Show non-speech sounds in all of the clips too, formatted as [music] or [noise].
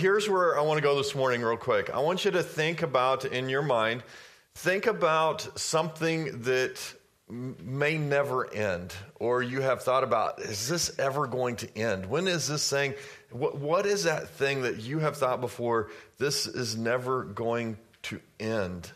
Here's where I want to go this morning, real quick. I want you to think about in your mind, think about something that may never end, or you have thought about, is this ever going to end? When is this thing? What, what is that thing that you have thought before, this is never going to end?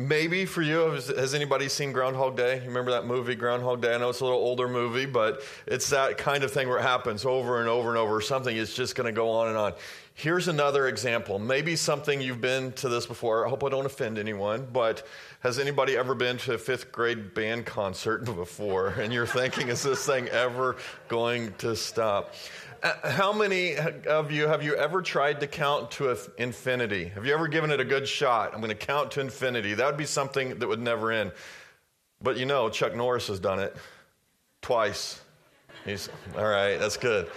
Maybe for you, has, anybody seen Groundhog Day? You remember that movie, Groundhog Day? I know it's a little older movie, but it's that kind of thing where it happens over and over and over. Something is just going to go on and on. Here's another example. Maybe something you've been to this before. I hope I don't offend anyone, but has anybody ever been to a fifth grade band concert [laughs] before? And you're thinking, is this thing ever going to stop? Uh, how many of you have you ever tried to count to infinity? Have you ever given it a good shot? I'm going to count to infinity. That would be something that would never end. But you know, Chuck Norris has done it twice. He's all right. That's good.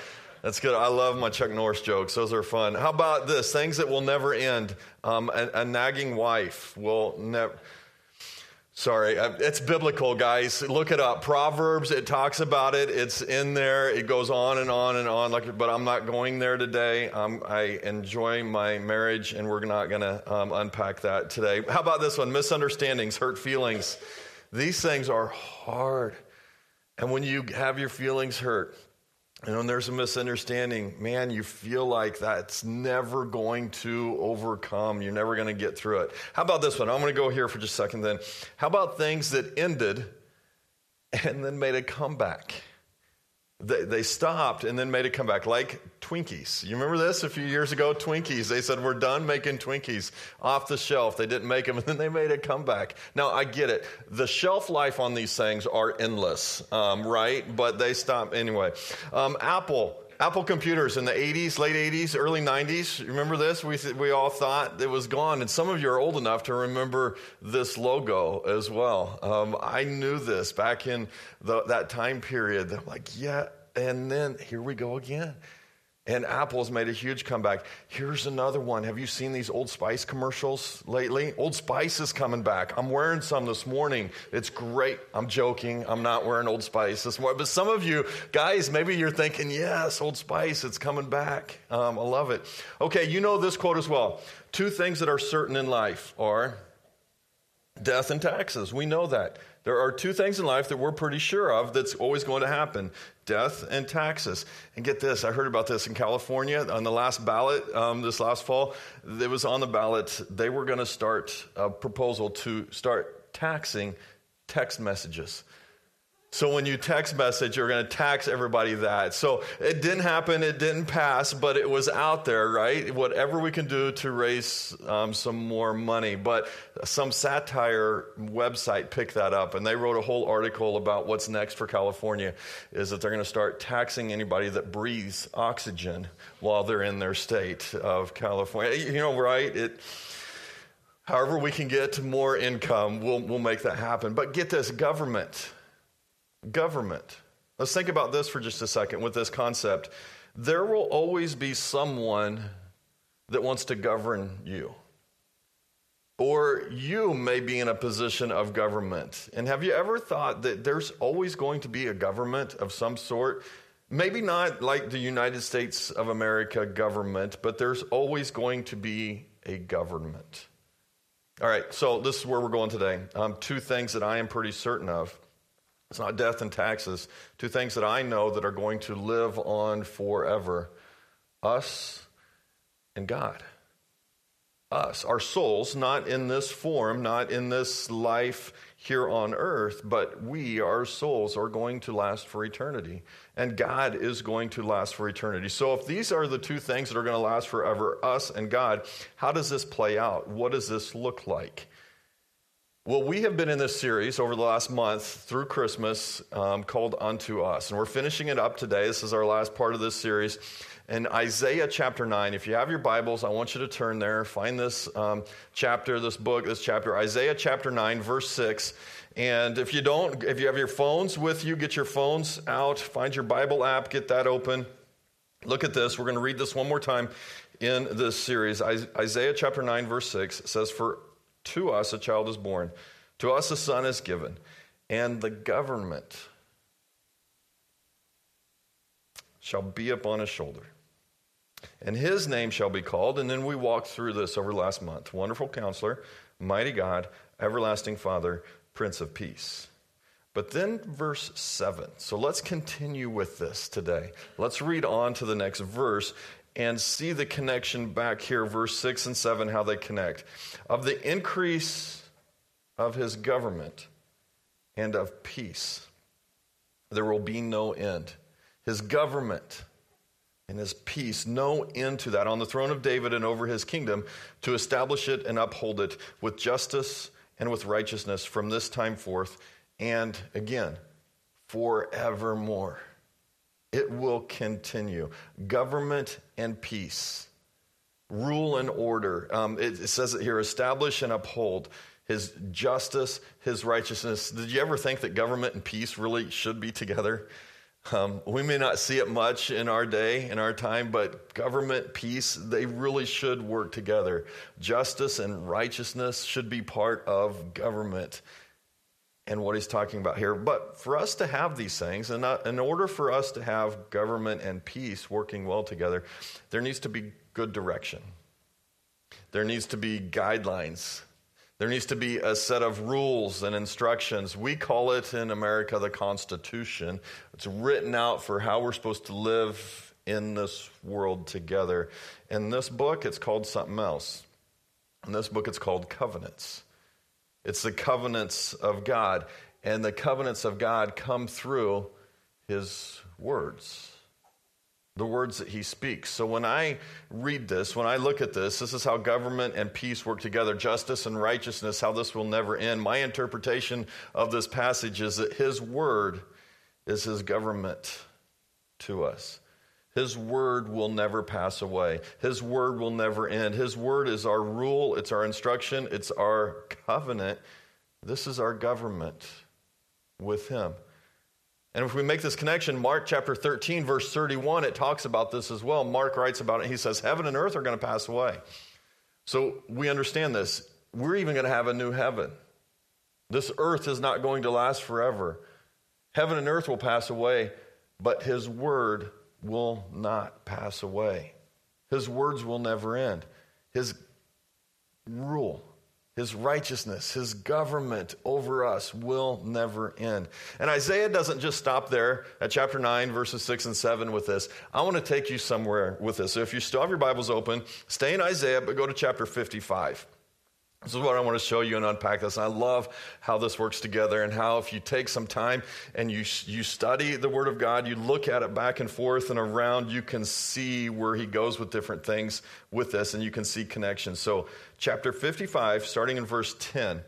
That's good. I love my Chuck Norris jokes. Those are fun. How about this? Things that will never end. Um, a, a nagging wife will never. Sorry, it's biblical, guys. Look it up. Proverbs, it talks about it. It's in there. It goes on and on and on. Like, but I'm not going there today. Um, I enjoy my marriage, and we're not going to um, unpack that today. How about this one? Misunderstandings, hurt feelings. These things are hard. And when you have your feelings hurt, and when there's a misunderstanding, man, you feel like that's never going to overcome. You're never going to get through it. How about this one? I'm going to go here for just a second then. How about things that ended and then made a comeback? They, they stopped and then made a comeback, like Twinkies. You remember this a few years ago? Twinkies. They said, We're done making Twinkies off the shelf. They didn't make them, [laughs] and then they made a comeback. Now, I get it. The shelf life on these things are endless, um, right? But they stop anyway. Um, Apple. Apple computers in the 80s, late 80s, early 90s. Remember this? We, we all thought it was gone. And some of you are old enough to remember this logo as well. Um, I knew this back in the, that time period. I'm like, yeah. And then here we go again. And Apple's made a huge comeback. Here's another one. Have you seen these Old Spice commercials lately? Old Spice is coming back. I'm wearing some this morning. It's great. I'm joking. I'm not wearing Old Spice this morning. But some of you guys, maybe you're thinking, yes, Old Spice, it's coming back. Um, I love it. Okay, you know this quote as well. Two things that are certain in life are death and taxes. We know that. There are two things in life that we're pretty sure of that's always going to happen death and taxes. And get this, I heard about this in California on the last ballot um, this last fall. It was on the ballot. They were going to start a proposal to start taxing text messages. So when you text message, you're going to tax everybody that. So it didn't happen, it didn't pass, but it was out there, right? Whatever we can do to raise um, some more money. But some satire website picked that up, and they wrote a whole article about what's next for California is that they're going to start taxing anybody that breathes oxygen while they're in their state of California. You know, right? It. However, we can get more income, we'll, we'll make that happen. But get this government government. Let's think about this for just a second with this concept. There will always be someone that wants to govern you. Or you may be in a position of government. And have you ever thought that there's always going to be a government of some sort? Maybe not like the United States of America government, but there's always going to be a government. All right, so this is where we're going today. Um, two things that I am pretty certain of. It's not death and taxes. Two things that I know that are going to live on forever us and God. Us, our souls, not in this form, not in this life here on earth, but we, our souls, are going to last for eternity. And God is going to last for eternity. So, if these are the two things that are going to last forever, us and God, how does this play out? What does this look like? Well, we have been in this series over the last month through Christmas um, called Unto Us. And we're finishing it up today. This is our last part of this series. In Isaiah chapter 9, if you have your Bibles, I want you to turn there, find this um, chapter, this book, this chapter, Isaiah chapter 9, verse 6. And if you don't, if you have your phones with you, get your phones out, find your Bible app, get that open. Look at this. We're going to read this one more time in this series. Isaiah chapter 9, verse 6 says, For to us a child is born, to us a son is given, and the government shall be upon his shoulder. And his name shall be called, and then we walked through this over last month Wonderful Counselor, Mighty God, Everlasting Father, Prince of Peace. But then verse 7. So let's continue with this today. Let's read on to the next verse and see the connection back here, verse 6 and 7, how they connect. Of the increase of his government and of peace, there will be no end. His government and his peace, no end to that, on the throne of David and over his kingdom, to establish it and uphold it with justice and with righteousness from this time forth and again, forevermore. It will continue. Government and peace, rule and order. Um, it, it says it here establish and uphold his justice, his righteousness. Did you ever think that government and peace really should be together? Um, we may not see it much in our day, in our time, but government, peace, they really should work together. Justice and righteousness should be part of government and what he's talking about here. But for us to have these things, and not, in order for us to have government and peace working well together, there needs to be good direction. There needs to be guidelines there needs to be a set of rules and instructions. We call it in America the Constitution. It's written out for how we're supposed to live in this world together. In this book, it's called something else. In this book, it's called Covenants. It's the covenants of God. And the covenants of God come through His words the words that he speaks. So when I read this, when I look at this, this is how government and peace work together, justice and righteousness, how this will never end. My interpretation of this passage is that his word is his government to us. His word will never pass away. His word will never end. His word is our rule, it's our instruction, it's our covenant. This is our government with him. And if we make this connection, Mark chapter 13, verse 31, it talks about this as well. Mark writes about it. He says, Heaven and earth are going to pass away. So we understand this. We're even going to have a new heaven. This earth is not going to last forever. Heaven and earth will pass away, but his word will not pass away. His words will never end. His rule his righteousness, his government over us will never end. And Isaiah doesn't just stop there at chapter 9, verses 6 and 7 with this. I want to take you somewhere with this. So if you still have your Bibles open, stay in Isaiah, but go to chapter 55. This is what I want to show you and unpack this. I love how this works together and how if you take some time and you, you study the Word of God, you look at it back and forth and around, you can see where He goes with different things with this and you can see connections. So, chapter 55, starting in verse 10,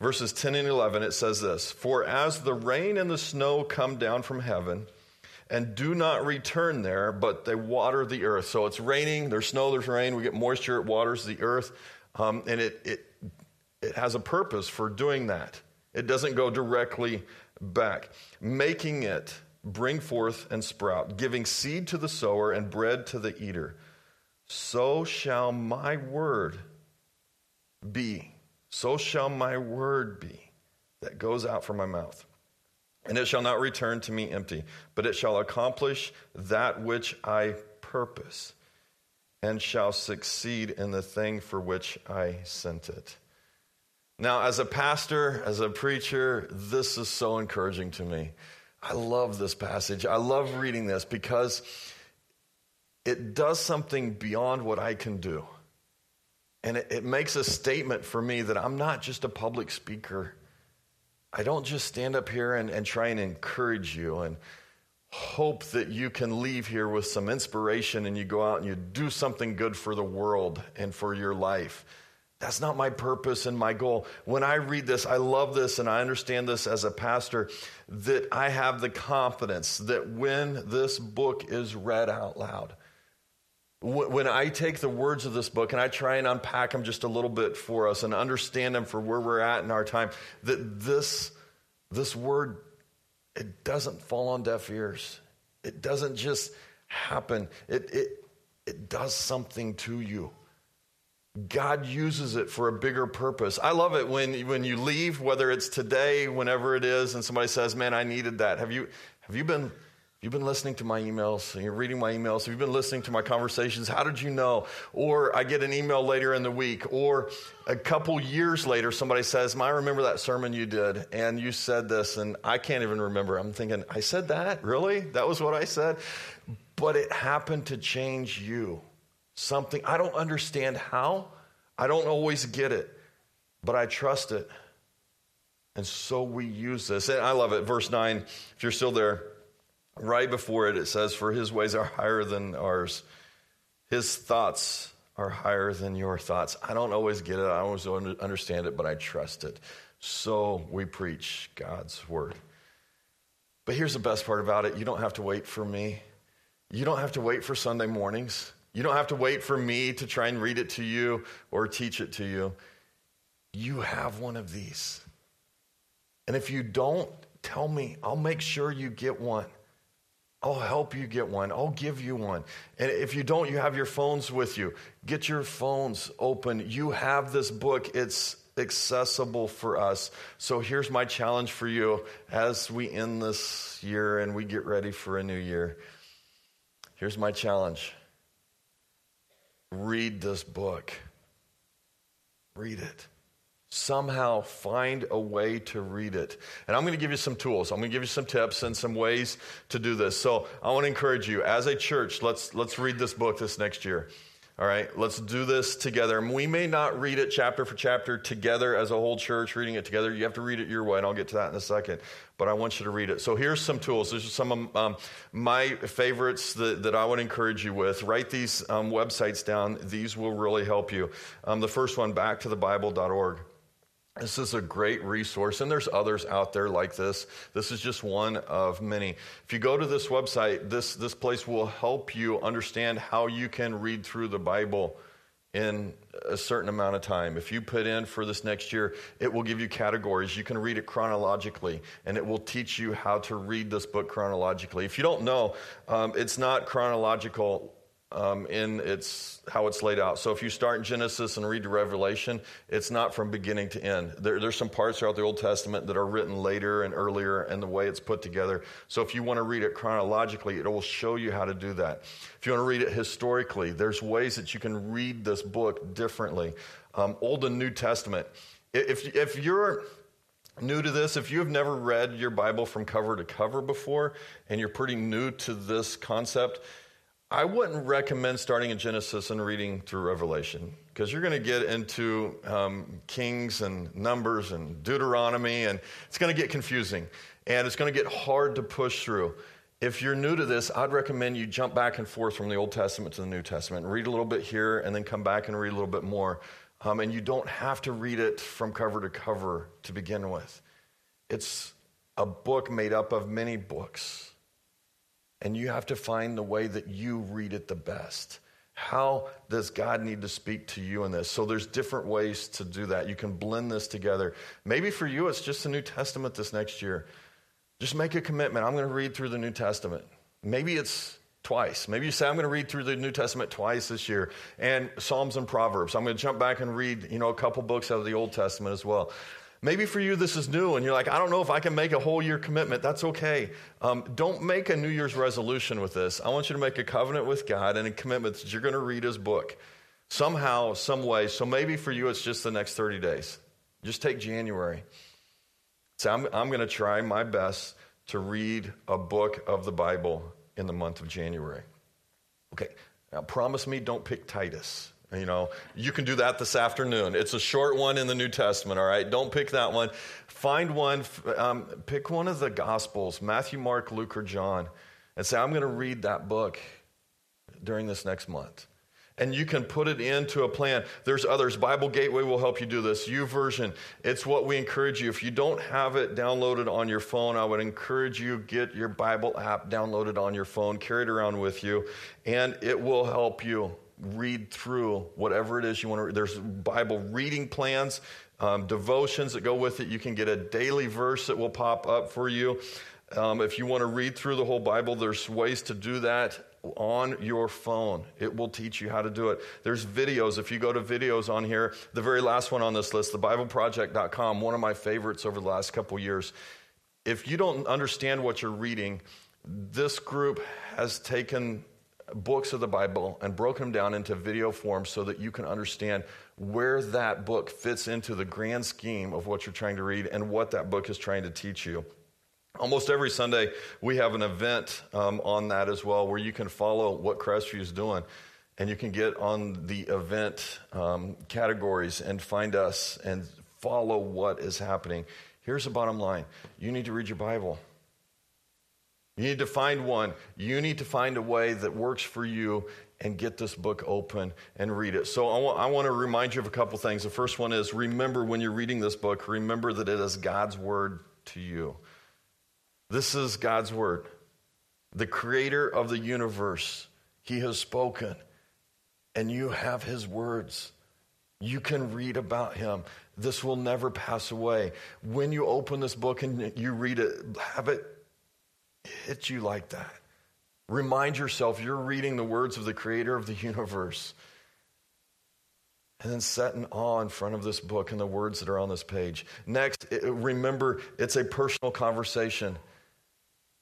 verses 10 and 11, it says this For as the rain and the snow come down from heaven, and do not return there, but they water the earth. So it's raining, there's snow, there's rain, we get moisture, it waters the earth. Um, and it, it, it has a purpose for doing that. It doesn't go directly back. Making it bring forth and sprout, giving seed to the sower and bread to the eater. So shall my word be. So shall my word be that goes out from my mouth. And it shall not return to me empty, but it shall accomplish that which I purpose and shall succeed in the thing for which I sent it. Now, as a pastor, as a preacher, this is so encouraging to me. I love this passage. I love reading this because it does something beyond what I can do. And it, it, makes a statement for me that I'm not just a public speaker. I don't just stand up here and, and try and encourage you and hope that you can leave here with some inspiration and you go out and you do something good for the world and for your life. That's not my purpose and my goal. When I read this, I love this and I understand this as a pastor that I have the confidence that when this book is read out loud, when I take the words of this book and I try and unpack them just a little bit for us and understand them for where we're at in our time, that this, this word it doesn't fall on deaf ears. It doesn't just happen. It, it, it does something to you. God uses it for a bigger purpose. I love it when, when you leave, whether it's today, whenever it is, and somebody says, Man, I needed that. Have you, have you been You've been listening to my emails you're reading my emails. If you've been listening to my conversations. How did you know? Or I get an email later in the week, or a couple years later, somebody says, I remember that sermon you did, and you said this, and I can't even remember. I'm thinking, I said that? Really? That was what I said? But it happened to change you. Something, I don't understand how. I don't always get it, but I trust it. And so we use this. And I love it. Verse 9, if you're still there, right before it, it says, For his ways are higher than ours, his thoughts are higher than your thoughts. I don't always get it, I don't always understand it, but I trust it. So we preach God's word. But here's the best part about it you don't have to wait for me. You don't have to wait for Sunday mornings. You don't have to wait for me to try and read it to you or teach it to you. You have one of these. And if you don't, tell me. I'll make sure you get one. I'll help you get one. I'll give you one. And if you don't, you have your phones with you. Get your phones open. You have this book. It's accessible for us. So here's my challenge for you as we end this year and we get ready for a new year. Here's my challenge read this book. Read it somehow find a way to read it. And I'm going to give you some tools. I'm going to give you some tips and some ways to do this. So I want to encourage you as a church, let's let's read this book this next year. All right, let's do this together. And we may not read it chapter for chapter together as a whole church, reading it together. You have to read it your way, and I'll get to that in a second. But I want you to read it. So here's some tools. These are some of um, my favorites that, that I would encourage you with. Write these um, websites down. These will really help you. Um, the first one, backtothebible.org. This is a great resource, and there's others out there like this. This is just one of many. If you go to this website, this, this place will help you understand how you can read through the Bible in a certain amount of time. If you put in for this next year, it will give you categories. You can read it chronologically, and it will teach you how to read this book chronologically. If you don't know, um, it's not chronological um, in its how it's laid out. So if you start in Genesis and read to Revelation, it's not from beginning to end. There, there's some parts throughout the Old Testament that are written later and earlier, and the way it's put together. So if you want to read it chronologically, it will show you how to do that. If you want to read it historically, there's ways that you can read this book differently. Um, Old and New Testament. If if you're new to this, if you have never read your Bible from cover to cover before, and you're pretty new to this concept I wouldn't recommend starting in Genesis and reading through Revelation because you're going to get into um, Kings and Numbers and Deuteronomy, and it's going to get confusing and it's going to get hard to push through. If you're new to this, I'd recommend you jump back and forth from the Old Testament to the New Testament read a little bit here and then come back and read a little bit more. Um, and you don't have to read it from cover to cover to begin with. It's a book made up of many books and you have to find the way that you read it the best. How does God need to speak to you in this? So there's different ways to do that. You can blend this together. Maybe for you, it's just the New Testament this next year. Just make a commitment. I'm going to read through the New Testament. Maybe it's twice. Maybe you say, I'm going to read through the New Testament twice this year, and Psalms and Proverbs. I'm going to jump back and read, you know, a couple books out of the Old Testament as well. Maybe for you this is new and you're like, I don't know if I can make a whole year commitment. That's okay. Um, don't make a New Year's resolution with this. I want you to make a covenant with God and a commitment that you're going to read His book somehow, some way. So maybe for you it's just the next 30 days. Just take January. So I'm, I'm going to try my best to read a book of the Bible in the month of January. Okay, now promise me don't pick Titus. You know, you can do that this afternoon. It's a short one in the New Testament, all right? Don't pick that one. Find one, um, pick one of the Gospels Matthew, Mark, Luke, or John and say, I'm going to read that book during this next month. And you can put it into a plan. There's others. Bible Gateway will help you do this. U YouVersion. It's what we encourage you. If you don't have it downloaded on your phone, I would encourage you get your Bible app downloaded on your phone, carry it around with you, and it will help you read through whatever it is you want to read. There's Bible reading plans, um, devotions that go with it. You can get a daily verse that will pop up for you. Um, if you want to read through the whole Bible, there's ways to do that on your phone. It will teach you how to do it. There's videos. If you go to videos on here, the very last one on this list, the thebibleproject.com, one of my favorites over the last couple years. If you don't understand what you're reading, this group has taken books of the Bible and broken them down into video form so that you can understand where that book fits into the grand scheme of what you're trying to read and what that book is trying to teach you. Almost every Sunday, we have an event um, on that as well where you can follow what Crestview is doing and you can get on the event um, categories and find us and follow what is happening. Here's the bottom line you need to read your Bible. You need to find one. You need to find a way that works for you and get this book open and read it. So I want, I want to remind you of a couple things. The first one is remember when you're reading this book, remember that it is God's word to you. This is God's word. The creator of the universe, he has spoken, and you have his words. You can read about him. This will never pass away. When you open this book and you read it, have it hit you like that. Remind yourself you're reading the words of the creator of the universe. And then set in awe in front of this book and the words that are on this page. Next, remember it's a personal conversation.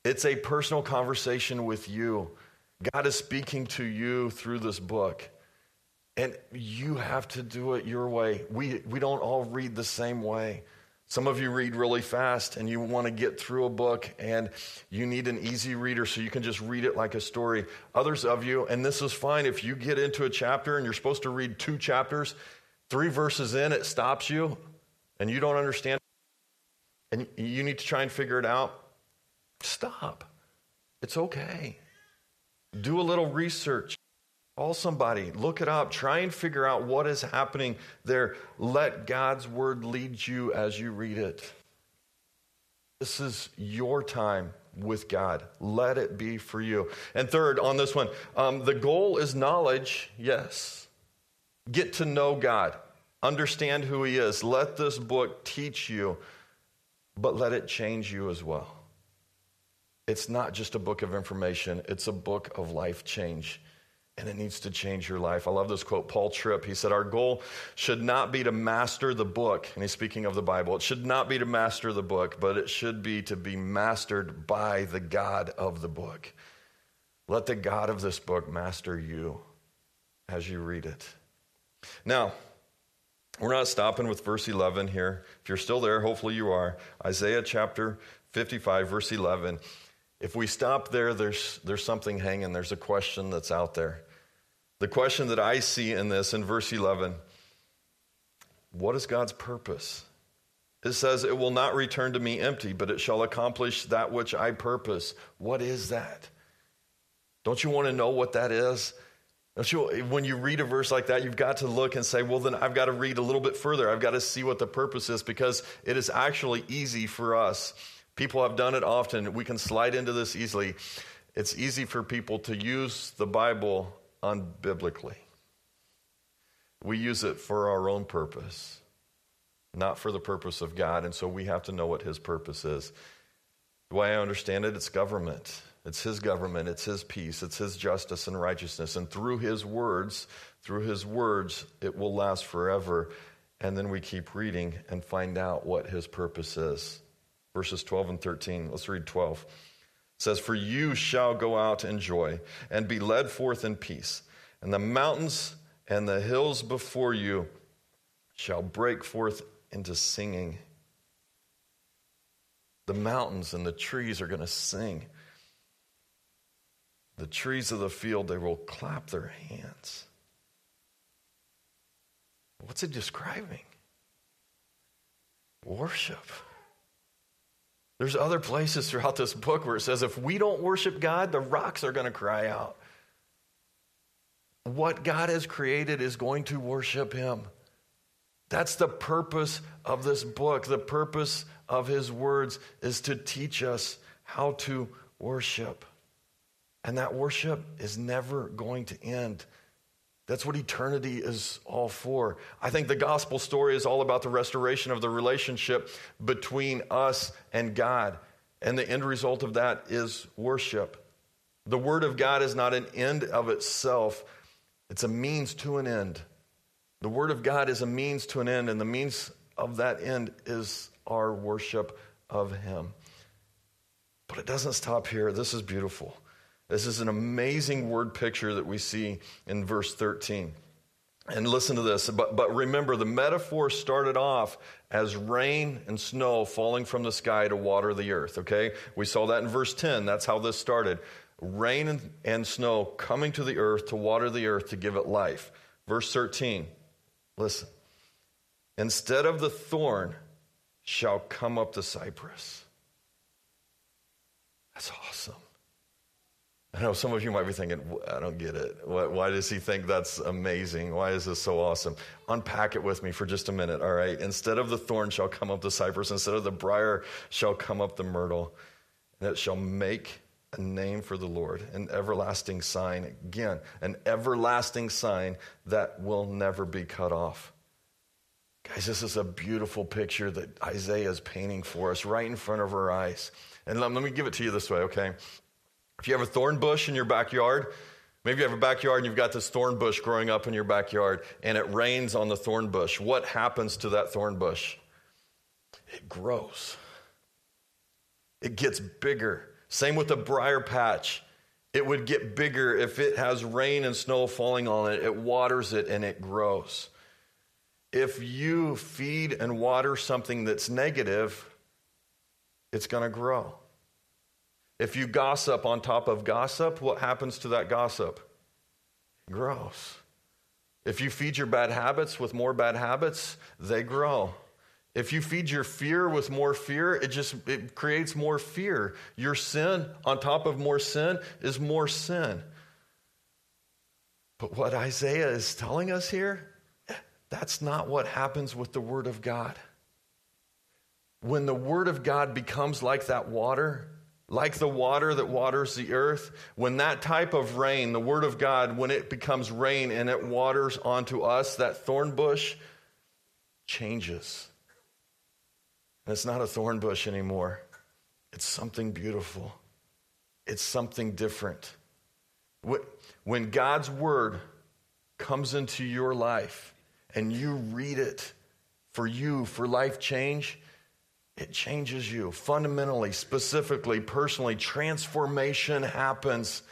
It's a personal conversation with you. God is speaking to you through this book. And you have to do it your way. We, we don't all read the same way. Some of you read really fast and you want to get through a book and you need an easy reader so you can just read it like a story. Others of you, and this is fine, if you get into a chapter and you're supposed to read two chapters, three verses in, it stops you and you don't understand and you need to try and figure it out, stop. It's okay. Do a little research. Call somebody, look it up, try and figure out what is happening there. Let God's word lead you as you read it. This is your time with God. Let it be for you. And third, on this one, um, the goal is knowledge, yes. Get to know God, understand who He is. Let this book teach you, but let it change you as well. It's not just a book of information, it's a book of life change and it needs to change your life. I love this quote. Paul Tripp, he said, Our goal should not be to master the book. And he's speaking of the Bible. It should not be to master the book, but it should be to be mastered by the God of the book. Let the God of this book master you as you read it. Now, we're not stopping with verse 11 here. If you're still there, hopefully you are. Isaiah chapter 55, verse 11. If we stop there, there's, there's something hanging. There's a question that's out there. The question that I see in this in verse 11 what is God's purpose? It says, It will not return to me empty, but it shall accomplish that which I purpose. What is that? Don't you want to know what that is? Don't you, when you read a verse like that, you've got to look and say, well, then I've got to read a little bit further. I've got to see what the purpose is because it is actually easy for us People have done it often. We can slide into this easily. It's easy for people to use the Bible unbiblically. We use it for our own purpose, not for the purpose of God, and so we have to know what His purpose is. The way I understand it, it's government. It's His government, it's His peace, it's His justice and righteousness. And through His words, through His words, it will last forever. And then we keep reading and find out what His purpose is verses 12 and 13. Let's read 12. It says, For you shall go out in joy and be led forth in peace, and the mountains and the hills before you shall break forth into singing. The mountains and the trees are going to sing. The trees of the field, they will clap their hands. What's it describing? Worship. There's other places throughout this book where it says if we don't worship God, the rocks are going to cry out. What God has created is going to worship Him. That's the purpose of this book. The purpose of His words is to teach us how to worship. And that worship is never going to end. That's what eternity is all for. I think the gospel story is all about the restoration of the relationship between us and God. And the end result of that is worship. The word of God is not an end of itself, it's a means to an end. The word of God is a means to an end, and the means of that end is our worship of Him. But it doesn't stop here. This is beautiful. This is an amazing word picture that we see in verse 13. And listen to this. But, but remember, the metaphor started off as rain and snow falling from the sky to water the earth, okay? We saw that in verse 10. That's how this started. Rain and, and snow coming to the earth to water the earth to give it life. Verse 13, listen. Instead of the thorn shall come up the cypress. That's awesome. I know some of you might be thinking, I don't get it. Why does he think that's amazing? Why is this so awesome? Unpack it with me for just a minute, all right? Instead of the thorn shall come up the cypress, instead of the briar shall come up the myrtle, and it shall make a name for the Lord, an everlasting sign. Again, an everlasting sign that will never be cut off. Guys, this is a beautiful picture that Isaiah is painting for us right in front of our eyes. And let, me give it to you this way, okay? If you have a thorn bush in your backyard, maybe you have a backyard and you've got this thorn bush growing up in your backyard and it rains on the thorn bush. What happens to that thorn bush? It grows, it gets bigger. Same with the briar patch. It would get bigger if it has rain and snow falling on it. It waters it and it grows. If you feed and water something that's negative, it's going to grow. If you gossip on top of gossip, what happens to that gossip? Grows. If you feed your bad habits with more bad habits, they grow. If you feed your fear with more fear, it just it creates more fear. Your sin on top of more sin is more sin. But what Isaiah is telling us here, that's not what happens with the word of God. When the word of God becomes like that water, like the water that waters the earth, when that type of rain, the Word of God, when it becomes rain and it waters onto us, that thorn bush changes. And it's not a thorn bush anymore, it's something beautiful, it's something different. When God's Word comes into your life and you read it for you, for life change, it changes you fundamentally, specifically, personally. Transformation happens.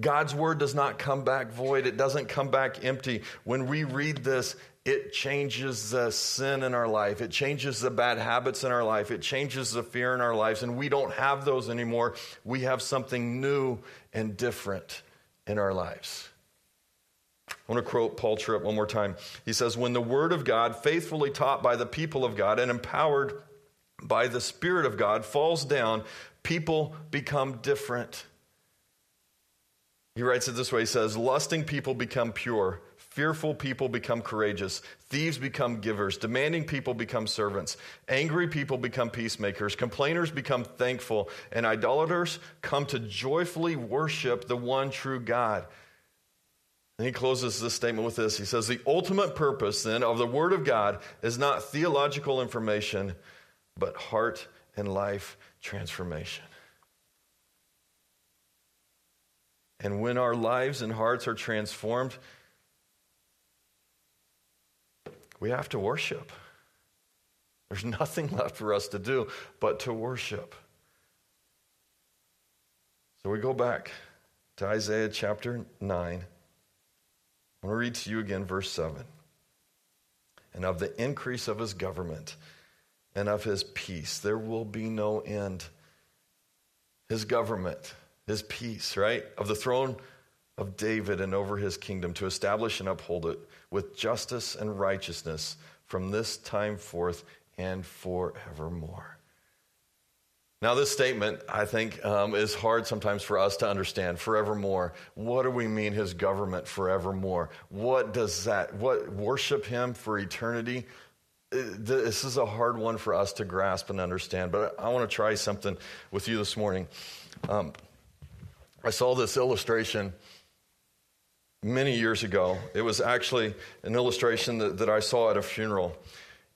God's word does not come back void, it doesn't come back empty. When we read this, it changes the sin in our life. It changes the bad habits in our life. It changes the fear in our lives. And we don't have those anymore. We have something new and different in our lives. I want to quote Paul Tripp one more time. He says, When the word of God, faithfully taught by the people of God and empowered by the Spirit of God falls down, people become different. He writes it this way He says, Lusting people become pure. Fearful people become courageous. Thieves become givers. Demanding people become servants. Angry people become peacemakers. Complainers become thankful. And idolaters come to joyfully worship the one true God. And he closes this statement with this He says, The ultimate purpose then of the Word of God is not theological information, but heart and life transformation. And when our lives and hearts are transformed, we have to worship. There's [laughs] nothing left for us to do but to worship. So we go back to Isaiah chapter 9. I'm going to read to you again verse 7. And of the increase of his government and of his peace. There will be no end. His government, his peace, right? Of the throne of David and over his kingdom to establish and uphold it with justice and righteousness from this time forth and forevermore. Now, this statement, I think, um, is hard sometimes for us to understand. Forevermore. What do we mean, his government forevermore? What does that, what, worship him for eternity? This is a hard one for us to grasp and understand, but I, want to try something with you this morning. Um, I saw this illustration many years ago. It was actually an illustration that, that I saw at a funeral,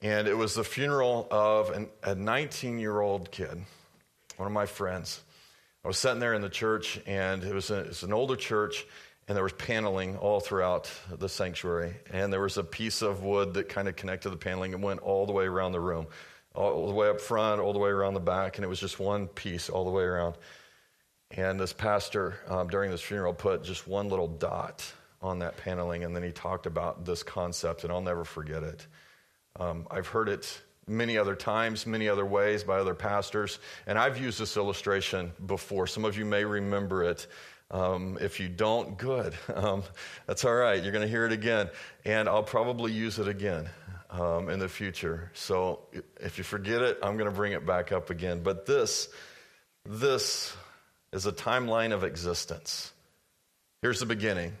and it was the funeral of an, a 19 year old kid, one of my friends. I was sitting there in the church, and it was, a, it was an older church, and there was paneling all throughout the sanctuary. And there was a piece of wood that kind of connected the paneling and went all the way around the room all the way up front, all the way around the back, and it was just one piece all the way around. And this pastor, um, during this funeral, put just one little dot on that paneling, and then he talked about this concept, and I'll never forget it. Um, I've heard it many other times, many other ways by other pastors, and I've used this illustration before. Some of you may remember it. Um, if you don't, good. [laughs] Um, that's all right. You're going to hear it again, and I'll probably use it again um, in the future. So if you forget it, I'm going to bring it back up again. But this, this is a timeline of existence. Here's the beginning.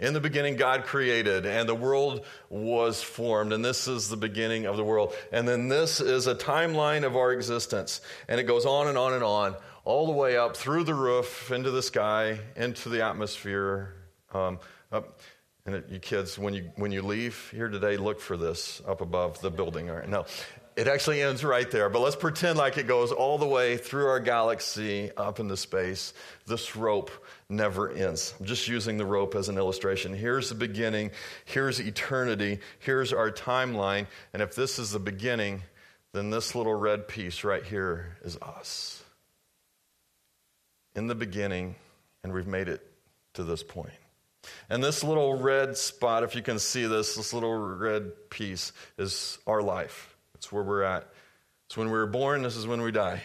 In the beginning, God created, and the world was formed, and this is the beginning of the world. And then this is a timeline of our existence, and it goes on and on and on, all the way up through the roof, into the sky, into the atmosphere. Um, up. And it, you kids, when you when you leave here today, look for this up above the building. All right, no, it actually ends right there, but let's pretend like it goes all the way through our galaxy up into space. This rope never ends. I'm just using the rope as an illustration. Here's the beginning, here's eternity, here's our timeline, and if this is the beginning, then this little red piece right here is us. In the beginning, and we've made it to this point. And this little red spot, if you can see this, this little red piece is our life. It's where we're at. It's when we were born, this is when we die.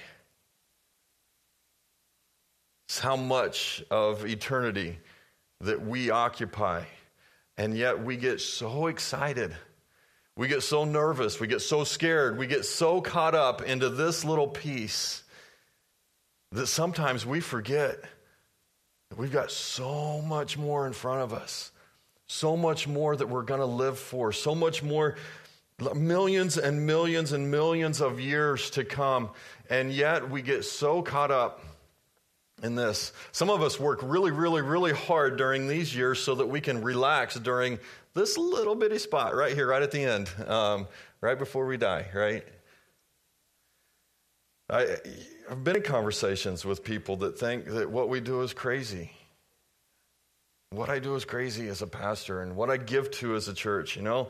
It's how much of eternity that we occupy. And yet we get so excited. We get so nervous. We get so scared. We get so caught up into this little piece that sometimes we forget that we've got so much more in front of us, so much more that we're going to live for, so much more millions and millions and millions of years to come. And yet we get so caught up in this. Some of us work really, really, really hard during these years so that we can relax during this little bitty spot right here, right at the end, um, right before we die, right? I, I've been in conversations with people that think that what we do is crazy. What I do is crazy as a pastor, and what I give to as a church. You know,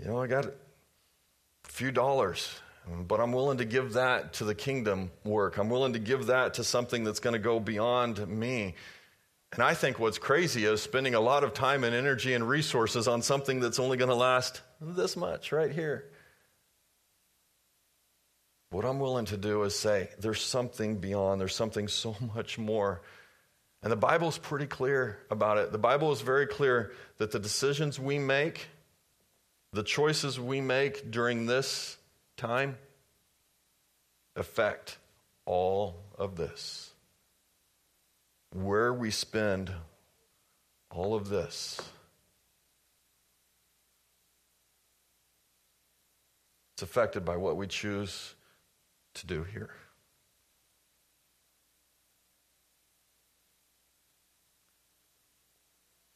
you know, I got a few dollars, but I'm willing to give that to the kingdom work. I'm willing to give that to something that's going to go beyond me. And I think what's crazy is spending a lot of time and energy and resources on something that's only going to last this much right here. What I'm willing to do is say, there's something beyond, there's something so [laughs] much more. And the Bible's pretty clear about it. The Bible is very clear that the decisions we make the choices we make during this time affect all of this. Where we spend all of this. It's affected by what we choose to do here.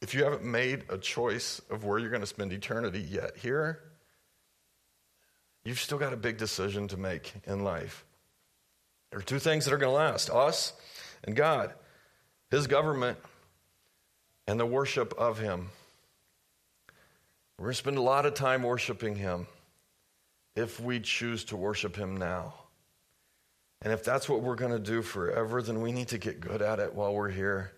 If you haven't made a choice of where you're going to spend eternity yet here, you've still got a big decision to make in life. There are two things that are going to last us and God, His government, and the worship of Him. We're going to spend a lot of time worshiping Him if we choose to worship Him now. And if that's what we're going to do forever, then we need to get good at it while we're here.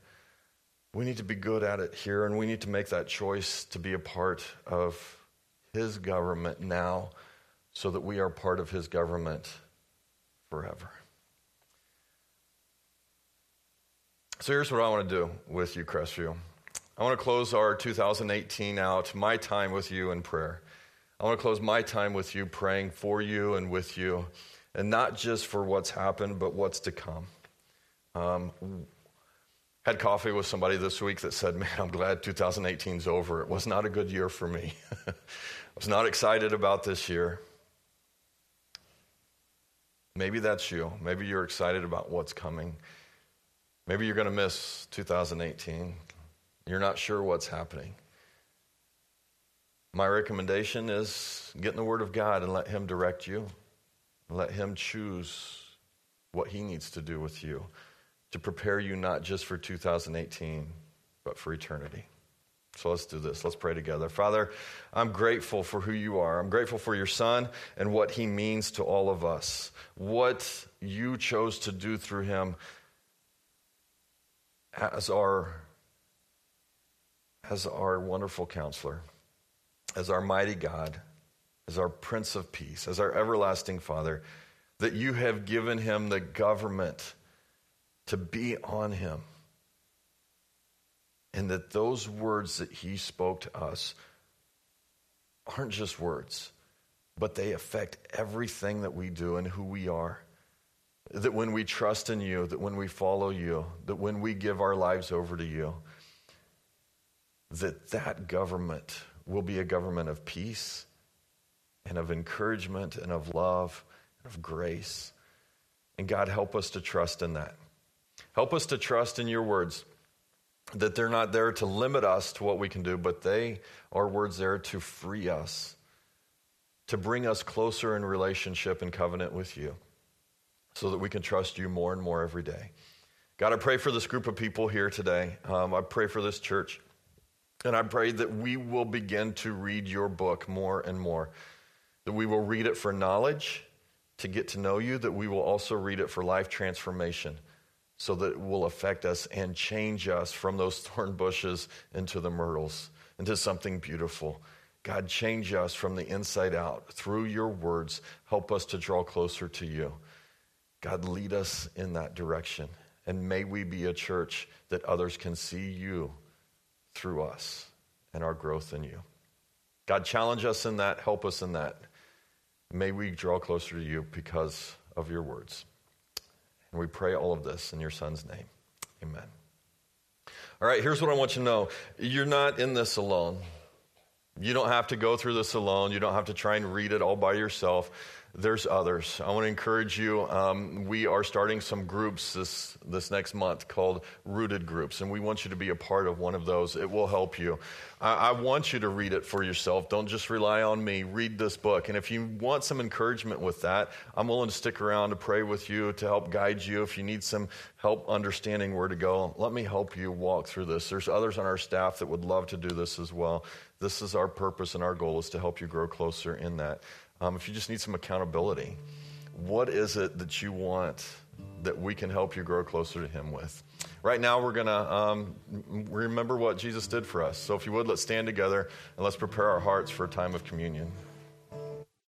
We need to be good at it here, and we need to make that choice to be a part of His government now so that we are part of His government forever. So here's what I want to do with you, Crestview. I want to close our 2018 out, my time with you in prayer. I want to close my time with you, praying for you and with you, and not just for what's happened, but what's to come. Um, had coffee with somebody this week that said, Man, I'm glad 2018 is over. It was not a good year for me. [laughs] I was not excited about this year. Maybe that's you. Maybe you're excited about what's coming. Maybe you're going to miss 2018. You're not sure what's happening. My recommendation is get in the Word of God and let Him direct you. Let Him choose what He needs to do with you to prepare you not just for 2018, but for eternity. So let's do this. Let's pray together. Father, I'm grateful for who you are. I'm grateful for your son and what he means to all of us, what you chose to do through him as our, as our wonderful counselor, as our mighty God, as our Prince of Peace, as our everlasting Father, that you have given him the government to be on him and that those words that he spoke to us aren't just words, but they affect everything that we do and who we are. That when we trust in you, that when we follow you, that when we give our lives over to you, that that government will be a government of peace and of encouragement and of love and of grace. And God, help us to trust in that. Help us to trust in your words that they're not there to limit us to what we can do, but they are words there to free us, to bring us closer in relationship and covenant with you, so that we can trust you more and more every day. God, I pray for this group of people here today. Um, I pray for this church. And I pray that we will begin to read your book more and more, that we will read it for knowledge, to get to know you, that we will also read it for life transformation so that it will affect us and change us from those [laughs] thorn bushes into the myrtles, into something beautiful. God, change us from the inside out through your words. Help us to draw closer to you. God, lead us in that direction. And may we be a church that others can see you through us and our growth in you. God, challenge us in that. Help us in that. May we draw closer to you because of your words. And we pray all of this in your son's name. Amen. All right, here's what I want you to know you're not in this alone. You don't have to go through this alone. You don't have to try and read it all by yourself there's others. I want to encourage you. Um, we are starting some groups this, this next month called Rooted Groups, and we want you to be a part of one of those. It will help you. I, I want you to read it for yourself. Don't just rely on me. Read this book. And if you want some encouragement with that, I'm willing to stick around to pray with you, to help guide you. If you need some help understanding where to go, let me help you walk through this. There's others on our staff that would love to do this as well. This is our purpose and our goal is to help you grow closer in that. Um, if you just need some accountability, what is it that you want that we can help you grow closer to Him with? Right now, we're going to um, remember what Jesus did for us. So, if you would, let's stand together and let's prepare our hearts for a time of communion.